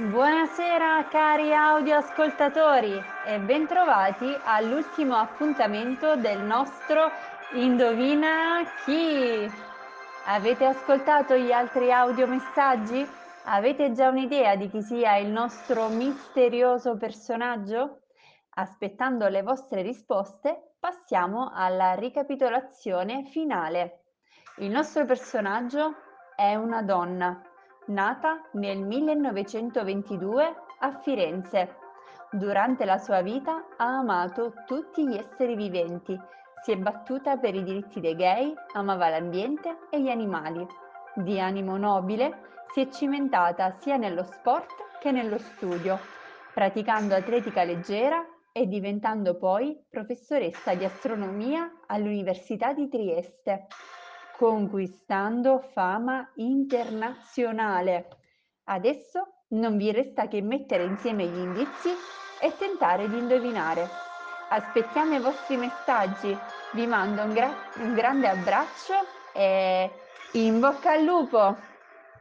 Buonasera cari audioascoltatori e bentrovati all'ultimo appuntamento del nostro Indovina chi? Avete ascoltato gli altri audiomessaggi? Avete già un'idea di chi sia il nostro misterioso personaggio? Aspettando le vostre risposte, passiamo alla ricapitolazione finale. Il nostro personaggio è una donna nata nel 1922 a Firenze. Durante la sua vita ha amato tutti gli esseri viventi, si è battuta per i diritti dei gay, amava l'ambiente e gli animali. Di animo nobile, si è cimentata sia nello sport che nello studio, praticando atletica leggera e diventando poi professoressa di astronomia all'Università di Trieste conquistando fama internazionale. Adesso non vi resta che mettere insieme gli indizi e tentare di indovinare. Aspettiamo i vostri messaggi, vi mando un, gra- un grande abbraccio e in bocca al lupo!